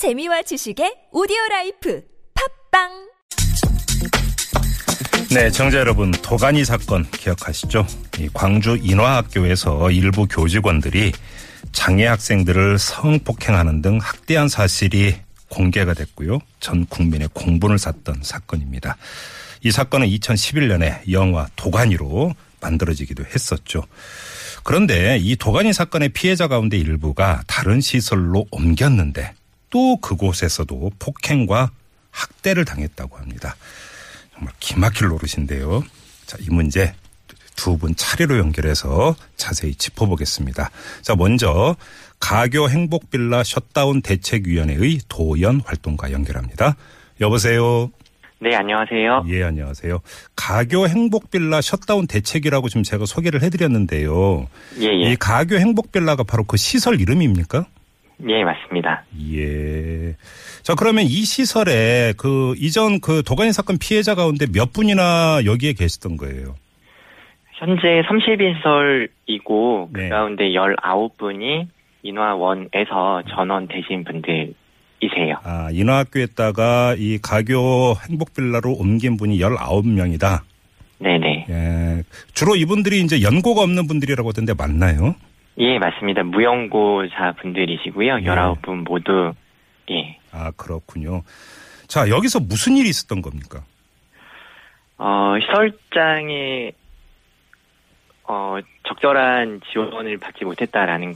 재미와 지식의 오디오 라이프 팟빵 네, 청자 여러분, 도가니 사건 기억하시죠? 이 광주 인화학교에서 일부 교직원들이 장애 학생들을 성폭행하는 등 학대한 사실이 공개가 됐고요. 전 국민의 공분을 샀던 사건입니다. 이 사건은 2011년에 영화 도가니로 만들어지기도 했었죠. 그런데 이 도가니 사건의 피해자 가운데 일부가 다른 시설로 옮겼는데 또 그곳에서도 폭행과 학대를 당했다고 합니다. 정말 기막힐 노릇인데요. 자, 이 문제 두 분 차례로 연결해서 자세히 짚어보겠습니다. 자, 먼저 가교 행복 빌라 셧다운 대책위원회의 도연 활동가 연결합니다. 여보세요. 네, 안녕하세요. 예, 안녕하세요. 가교 행복 빌라 셧다운 대책이라고 지금 제가 소개를 해드렸는데요. 예, 예. 이 가교 행복 빌라가 바로 그 시설 이름입니까? 예, 맞습니다. 예. 자, 그러면 이 시설에 그 이전 그 도가니 사건 피해자 가운데 몇 분이나 여기에 계시던 거예요? 현재 30인설이고 네. 그 가운데 19분이 인화원에서 전원 되신 분들이세요. 아, 인하학교에다가 이 가교 행복빌라로 옮긴 분이 19명이다. 네네. 예. 주로 이분들이 이제 연고가 없는 분들이라고 하던데 맞나요? 예, 맞습니다. 무연고자 분들이시고요. 예. 19분 모두, 예. 아, 그렇군요. 자, 여기서 무슨 일이 있었던 겁니까? 어, 시설장에, 어, 적절한 지원을 받지 못했다라는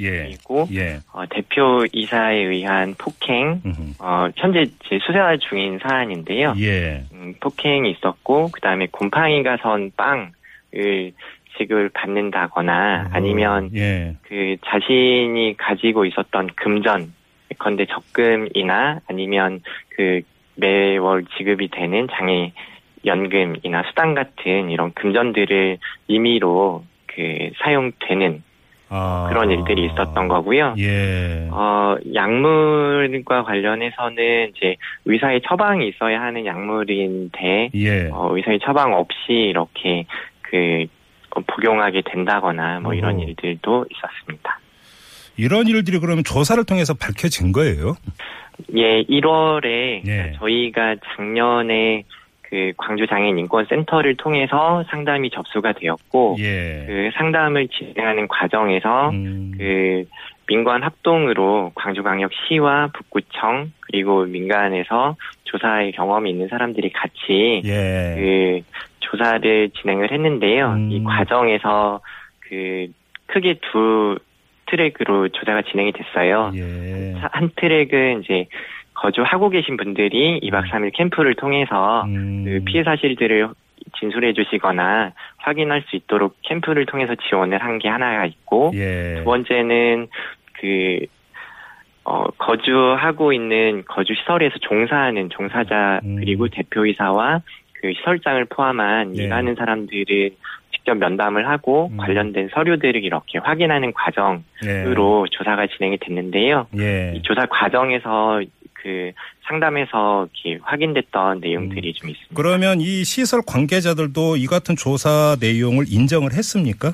예. 것이고, 예. 어, 대표 이사에 의한 폭행, 음흠. 어, 현재 수사 중인 사안인데요. 예. 음, 폭행이 있었고 그 다음에 곰팡이가 선 빵을 지급을 받는다거나 아니면 예. 그 자신이 가지고 있었던 금전 건데 적금이나 아니면 그 매월 지급이 되는 장애 연금이나 수당 같은 이런 금전들을 임의로 그 사용되는 아. 그런 일들이 있었던 거고요. 예. 어, 약물과 관련해서는 이제 의사의 처방이 있어야 하는 약물인데 예. 어, 의사의 처방 없이 이렇게 그 어, 복용하게 된다거나 뭐 이런 어허. 일들도 있었습니다. 이런 일들이 그러면 조사를 통해서 밝혀진 거예요? 예, 1월에 예. 저희가 작년에 그 광주 장애인 인권 센터를 통해서 상담이 접수가 되었고 예. 그 상담을 진행하는 과정에서 음. 그 민관 합동으로 광주광역시와 북구청 그리고 민간에서 조사의 경험이 있는 사람들이 같이 예. 그 조사를 진행을 했는데요. 음. 이 과정에서 그 크게 두 트랙으로 조사가 진행이 됐어요. 예. 차- 한 트랙은 이제 거주하고 계신 분들이 2박 3일 캠프를 통해서 음. 그 피해 사실들을 진술해 주시거나 확인할 수 있도록 캠프를 통해서 지원을 한 게 하나가 있고 예. 두 번째는 그 어, 거주하고 있는 거주 시설에서 종사하는 종사자 음. 그리고 대표이사와 그 시설장을 포함한 네. 일하는 사람들을 직접 면담을 하고 음. 관련된 서류들을 이렇게 확인하는 과정으로 조사가 진행이 됐는데요. 예. 이 조사 과정에서 그 상담에서 확인됐던 내용들이 좀 있습니다. 그러면 이 시설 관계자들도 이 같은 조사 내용을 인정을 했습니까?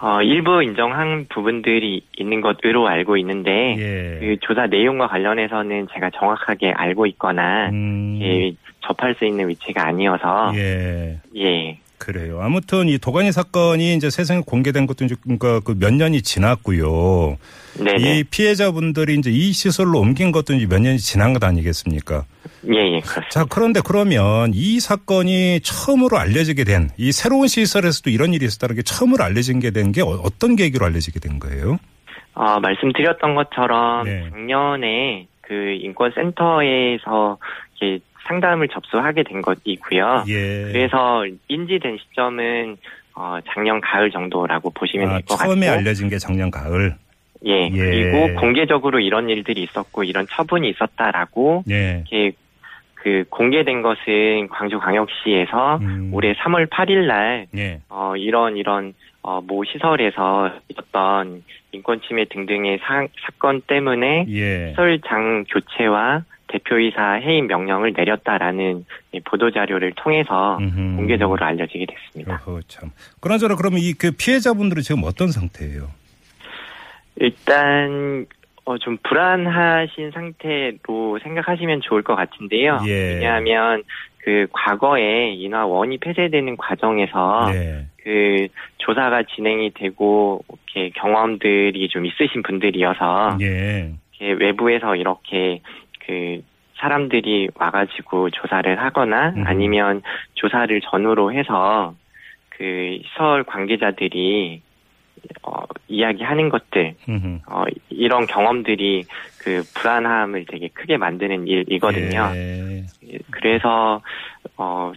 어, 일부 인정한 부분들이 있는 것으로 알고 있는데 예. 그 조사 내용과 관련해서는 제가 정확하게 알고 있거나 음. 예, 접할 수 있는 위치가 아니어서 예, 예. 그래요. 아무튼 이 도가니 사건이 이제 세상에 공개된 것도 이제 그러니까 그 몇 년이 지났고요. 네네 이 피해자분들이 이제 이 시설로 옮긴 것도 이제 몇 년이 지난 것 아니겠습니까? 예 예 그렇습니다. 자, 그런데 그러면 이 사건이 처음으로 알려지게 된 이 새로운 시설에서도 이런 일이 있었다는 게 처음으로 알려진 게 된 게 어떤 계기로 알려지게 된 거예요? 어, 말씀드렸던 것처럼 네. 작년에 그 인권센터에서 이렇게 상담을 접수하게 된 것이고요. 예. 그래서 인지된 시점은 어, 작년 가을 정도라고 보시면 아, 될것 같고 처음에 알려진 게 작년 가을. 예, 예. 그리고 공개적으로 이런 일들이 있었고 이런 처분이 있었다라고 예. 이렇게 그 공개된 것은 광주광역시에서 음. 올해 3월 8일 날 예. 어, 이런 이런 어, 모 시설에서 있었던 인권 침해 등등의 사, 사건 때문에 예. 시설장 교체와 대표이사 해임 명령을 내렸다라는 이 보도 자료를 통해서 음흠. 공개적으로 알려지게 됐습니다. 어허, 참. 그나저나 그러면 이 그 피해자분들은 지금 어떤 상태예요? 일단 어, 좀 불안하신 상태로 생각하시면 좋을 것 같은데요. 예. 왜냐하면 그 과거에 인화원이 폐쇄되는 과정에서 네. 그 조사가 진행이 되고 이렇게 경험들이 좀 있으신 분들이어서 예. 이렇게 외부에서 이렇게 그 사람들이 와가지고 조사를 하거나 음. 아니면 조사를 전후로 해서 그 시설 관계자들이 어, 이야기하는 것들 음흠. 어, 이런 경험들이 그 불안함을 되게 크게 만드는 일이거든요. 예. 그래서 어,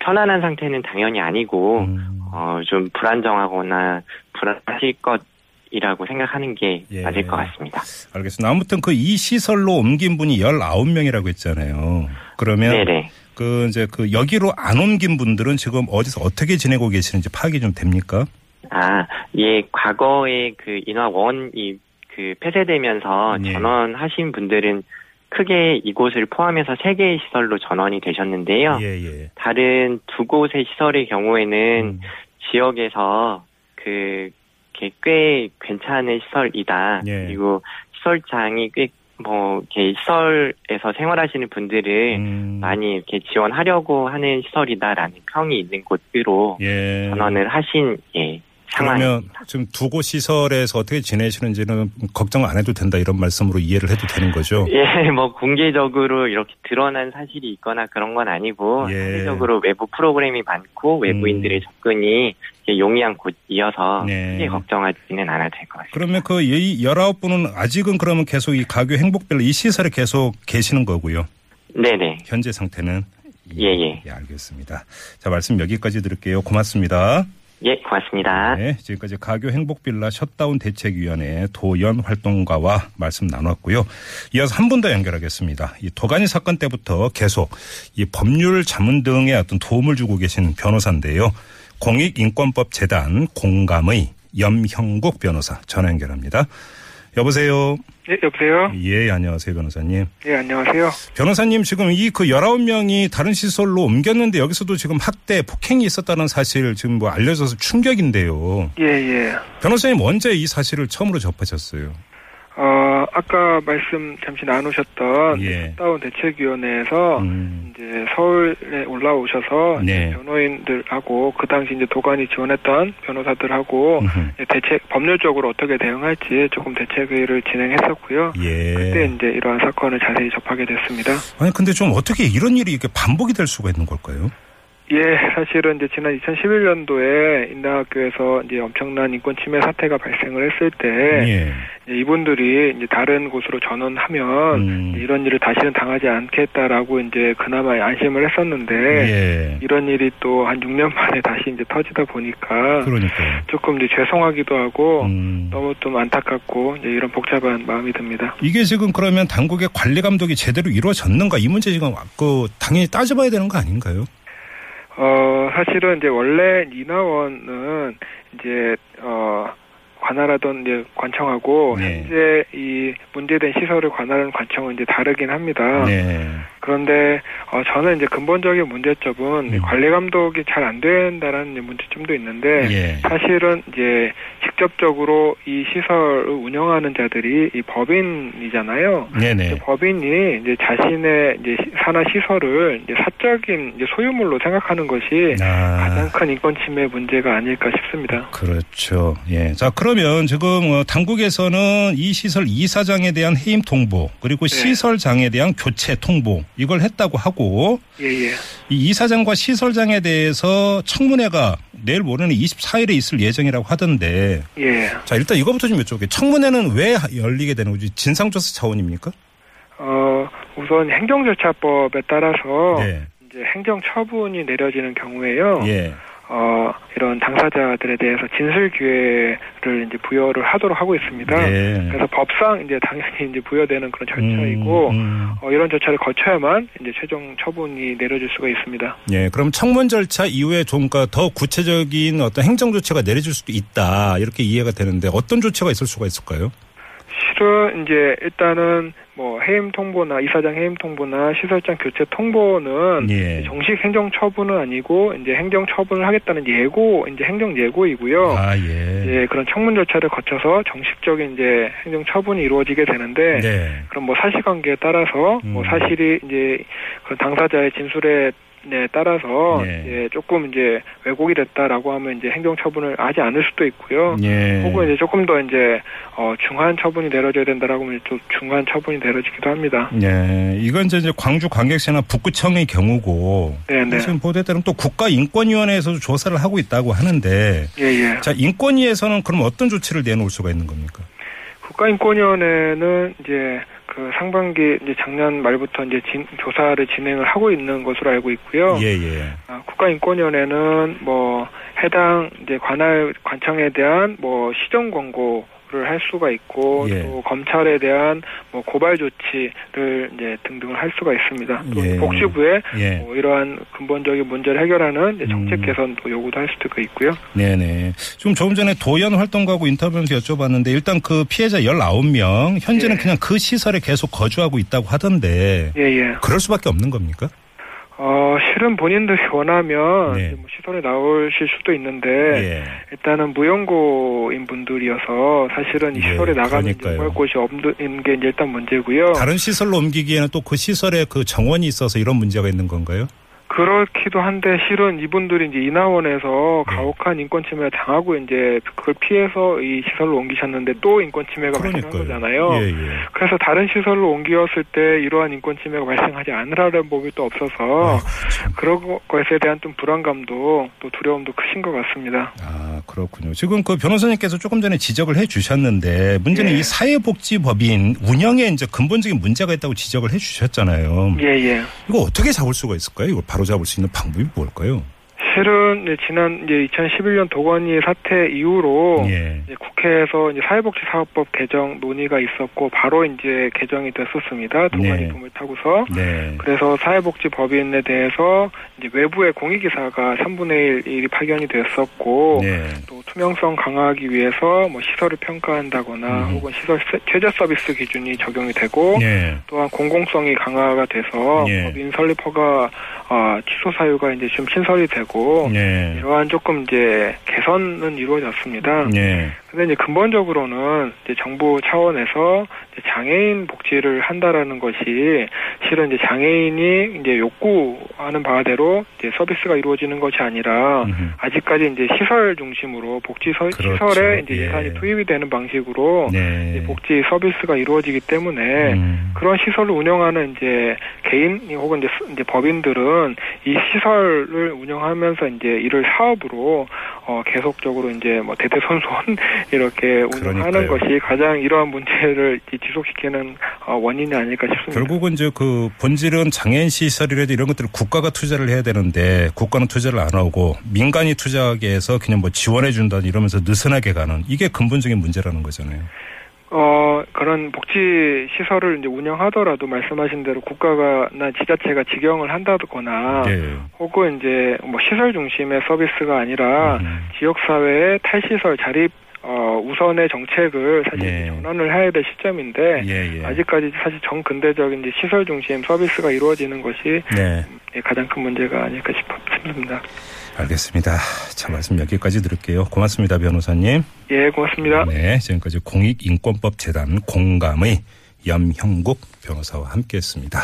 편안한 상태는 당연히 아니고 음. 어, 좀 불안정하거나 불안하실 것 이라고 생각하는 게 예. 맞을 것 같습니다. 알겠습니다. 아무튼 그 이 시설로 옮긴 분이 19명이라고 했잖아요. 그러면 네네. 그 이제 그 여기로 안 옮긴 분들은 지금 어디서 어떻게 지내고 계시는지 파악이 좀 됩니까? 아, 예, 과거에 그 인화원이 그 폐쇄되면서 예. 전원하신 분들은 크게 이곳을 포함해서 세 개의 시설로 전원이 되셨는데요. 예, 예. 다른 두 곳의 시설의 경우에는 음. 지역에서 그, 게- 꽤 괜찮은 시설이다. 예. 그리고 시설장이 꽤, 뭐, 이렇게 시설에서 생활하시는 분들을 음. 많이 이렇게 지원하려고 하는 시설이다라는 평이 있는 곳으로 예. 전원을 하신, 예, 상황입니다. 지금 두곳 시설에서 어떻게 지내시는지는 걱정 안 해도 된다 이런 말씀으로 이해를 해도 되는 거죠. 예, 뭐, 공개적으로 이렇게 드러난 사실이 있거나 그런 건 아니고, 예. 상대적으로 외부 프로그램이 많고, 외부인들의 음. 접근이 용이한 곳이어서, 네. 크게 걱정하지는 않아도 될 것 같습니다. 그러면 그 19분은 아직은 그러면 계속 이 가교 행복별 이 시설에 계속 계시는 거고요. 네네. 현재 상태는 예, 예. 알겠습니다. 자, 말씀 여기까지 드릴게요. 고맙습니다. 예, 고맙습니다. 네, 지금까지 가교 행복빌라 셧다운 대책위원회 도연 활동가와 말씀 나눴고요. 이어서 한 분 더 연결하겠습니다. 이 도가니 사건 때부터 계속 이 법률 자문 등의 어떤 도움을 주고 계신 변호사인데요. 공익인권법 재단 공감의 염형국 변호사 전화 연결합니다. 여보세요. 예, 여보세요? 예, 안녕하세요, 변호사님. 예, 안녕하세요. 변호사님 지금 이 그 19명이 다른 시설로 옮겼는데 여기서도 지금 학대, 폭행이 있었다는 사실 지금 뭐 알려져서 충격인데요. 예, 예. 변호사님 언제 이 사실을 처음으로 접하셨어요? 어, 아까 말씀 잠시 나누셨던 예. 다운 대책위원회에서 음, 이제 서울에 올라오셔서 네. 변호인들하고 그 당시 이제 도관이 지원했던 변호사들하고 음흠. 대책 법률적으로 어떻게 대응할지 조금 대책회의를 진행했었고요. 예. 그때 이제 이러한 사건을 자세히 접하게 됐습니다. 아니 근데 좀 어떻게 이런 일이 이렇게 반복이 될 수가 있는 걸까요? 예, 사실은 이제 지난 2011년도에 인하학교에서 이제 엄청난 인권 침해 사태가 발생을 했을 때 예. 이분들이 이제 다른 곳으로 전원하면 음. 이런 일을 다시는 당하지 않겠다라고 이제 그나마 안심을 했었는데 예. 이런 일이 또 한 6년 만에 다시 이제 터지다 보니까 그러니까요. 조금 이제 죄송하기도 하고 음. 너무 좀 안타깝고 이제 이런 복잡한 마음이 듭니다. 이게 지금 그러면 당국의 관리 감독이 제대로 이루어졌는가 이 문제 지금 그 당연히 따져봐야 되는 거 아닌가요? 어 사실은 이제 원래 인하원은 이제 어 관할하던 이제 관청하고 네. 현재 이 문제된 시설을 관할하는 관청은 이제 다르긴 합니다. 네. 그런데 어, 저는 이제 근본적인 문제점은 음. 관리 감독이 잘 안 된다라는 문제점도 있는데 예. 사실은 이제 직접적으로 이 시설을 운영하는 자들이 이 법인이잖아요. 네네. 이제 법인이 이제 자신의 이제 시- 산하 시설을 이제 사적인 이제 소유물로 생각하는 것이 아. 가장 큰 인권 침해 문제가 아닐까 싶습니다. 그렇죠. 예. 자, 그 러면 지금 어, 당국에서는 이 시설 이사장에 대한 해임 통보 그리고 네. 시설장에 대한 교체 통보 이걸 했다고 하고 예 예. 이 이사장과 시설장에 대해서 청문회가 내일 모레는 24일에 있을 예정이라고 하던데 예. 자, 일단 이거부터 좀 여쭤볼게요. 청문회는 왜 열리게 되는 거지? 진상조사 차원입니까? 어 우선 행정절차법에 따라서 네. 이제 행정 처분이 내려지는 경우에요. 예. 어, 이런 당사자들에 대해서 진술 기회를 이제 부여를 하도록 하고 있습니다. 네. 그래서 법상 이제 당연히 이제 부여되는 그런 절차이고 음, 음. 어, 이런 절차를 거쳐야만 이제 최종 처분이 내려질 수가 있습니다. 예, 그럼 청문 절차 이후에 좀더 구체적인 어떤 행정 조치가 내려질 수도 있다 이렇게 이해가 되는데 어떤 조치가 있을 수가 있을까요? 실은 이제 일단은 뭐 해임 통보나 이사장 해임 통보나 시설장 교체 통보는 예. 정식 행정 처분은 아니고 이제 행정 처분을 하겠다는 예고 이제 행정 예고이고요. 아, 예. 예, 그런 청문 절차를 거쳐서 정식적인 이제 행정 처분이 이루어지게 되는데 네. 그럼 뭐 사실관계에 따라서 뭐 음. 사실이 이제 그 당사자의 진술에 네, 따라서 네. 이제 조금 이제 왜곡이 됐다라고 하면 이제 행정 처분을 하지 않을 수도 있고요. 예. 혹은 이제 조금 더 이제 어 중한 처분이 내려져야 된다라고 하면 또 중한 처분이 내려지기도 합니다. 예. 이건 이제 광주 관객시나 북구청의 경우고 네네. 지금 보도에 따르면 또 국가인권위원회에서도 조사를 하고 있다고 하는데 예예. 자 인권위에서는 그럼 어떤 조치를 내놓을 수가 있는 겁니까? 국가인권위원회는 이제 그 상반기 이제 작년 말부터 이제 진, 조사를 진행을 하고 있는 것으로 알고 있고요. 예 예. 아, 국가인권위원회는 뭐 해당 이제 관할 관청에 대한 뭐 시정 권고 를 할 수가 있고 예. 또 검찰에 대한 뭐 고발 조치를 이제 등등을 할 수가 있습니다. 또 예. 복지부에 예. 뭐 이러한 근본적인 문제를 해결하는 정책 음. 개선도 요구도 할 수도 있고요. 네네. 지금 조금 전에 도연 활동가하고 인터뷰에서 여쭤봤는데 일단 그 피해자 19명 현재는 예. 그냥 그 시설에 계속 거주하고 있다고 하던데. 그럴 수밖에 없는 겁니까? 어 실은 본인들이 원하면 네. 뭐 시설에 나오실 수도 있는데 예. 일단은 무연고인 분들이어서 사실은 이 예, 시설에 이제 그러니까요. 갈 곳이 없는 게 이제 일단 문제고요. 다른 시설로 옮기기에는 또 그 시설에 그 정원이 있어서 이런 문제가 있는 건가요? 그렇기도 한데 실은 이분들이 이제 인하원에서 네. 가혹한 인권 침해를 당하고 이제 그걸 피해서 이 시설로 옮기셨는데 또 인권 침해가 발생한 거잖아요. 예, 예. 그래서 다른 시설로 옮기었을 때 이러한 인권 침해가 발생하지 않으라는 법이 또 없어서 참. 그런 것에 대한 좀 불안감도 또 두려움도 크신 것 같습니다. 아, 그렇군요. 지금 그 변호사님께서 조금 전에 지적을 해 주셨는데 문제는 예. 이 사회복지법인 운영에 이제 근본적인 문제가 있다고 지적을 해 주셨잖아요. 예 예. 이거 어떻게 잡을 수가 있을까요? 이걸 바로 잡을 수 있는 방법이 뭘까요? 실은 이제 지난 이제 2011년 도건이 사태 이후로 예. 이제 국회에서 이제 사회복지사업법 개정 논의가 있었고 바로 이제 개정이 됐었습니다. 도관이 네. 붐을 타고서 네. 그래서 사회복지법인에 대해서 이제 외부의 공익이사가 3분의 1이 파견이 됐었고 네. 또 투명성 강화하기 위해서 뭐 시설을 평가한다거나 음. 혹은 시설 세- 최저 서비스 기준이 적용이 되고 네. 또한 공공성이 강화가 돼서 예. 법인 설립 허가 아, 취소 사유가 이제 좀 신설이 되고 네. 이러한 조금 이제 개선은 이루어졌습니다. 네. 근데 이제 근본적으로는 이제 정부 차원에서 이제 장애인 복지를 한다라는 것이 실은 이제 장애인이 이제 욕구하는 바대로 이제 서비스가 이루어지는 것이 아니라 음흠. 아직까지 이제 시설 중심으로 복지 서, 그렇죠. 시설에 이제 예. 예산이 투입이 되는 방식으로 네. 복지 서비스가 이루어지기 때문에 음. 그런 시설을 운영하는 이제 개인 혹은 이제, 스- 이제 법인들은 이 시설을 운영하면서 이제 이를 사업으로 어 계속적으로 이제 뭐 대대손손 이렇게 운영하는 그러니까요. 것이 가장 이러한 문제를 이 지속시키는 어 원인이 아닐까 싶습니다. 결국은 이제 그 본질은 장애인 시설이라도 이런 것들을 국가가 투자를 해야 되는데 국가는 투자를 안 하고 민간이 투자하게 해서 그냥 뭐 지원해 준다 이러면서 느슨하게 가는 이게 근본적인 문제라는 거잖아요. 어 그런 복지 시설을 이제 운영하더라도 말씀하신 대로 국가가나 지자체가 직영을 한다거나 네. 혹은 이제 뭐 시설 중심의 서비스가 아니라 음. 지역 사회의 탈시설 자립 어 우선의 정책을 사실 예. 전환을 해야 될 시점인데 예, 예. 아직까지 사실 정근대적인 시설 중심 서비스가 이루어지는 것이 네. 예, 가장 큰 문제가 아닐까 싶습니다. 알겠습니다. 자, 말씀 여기까지 들을게요. 고맙습니다, 변호사님. 예, 고맙습니다. 네, 지금까지 공익인권법 재단 공감의 염형국 변호사와 함께했습니다.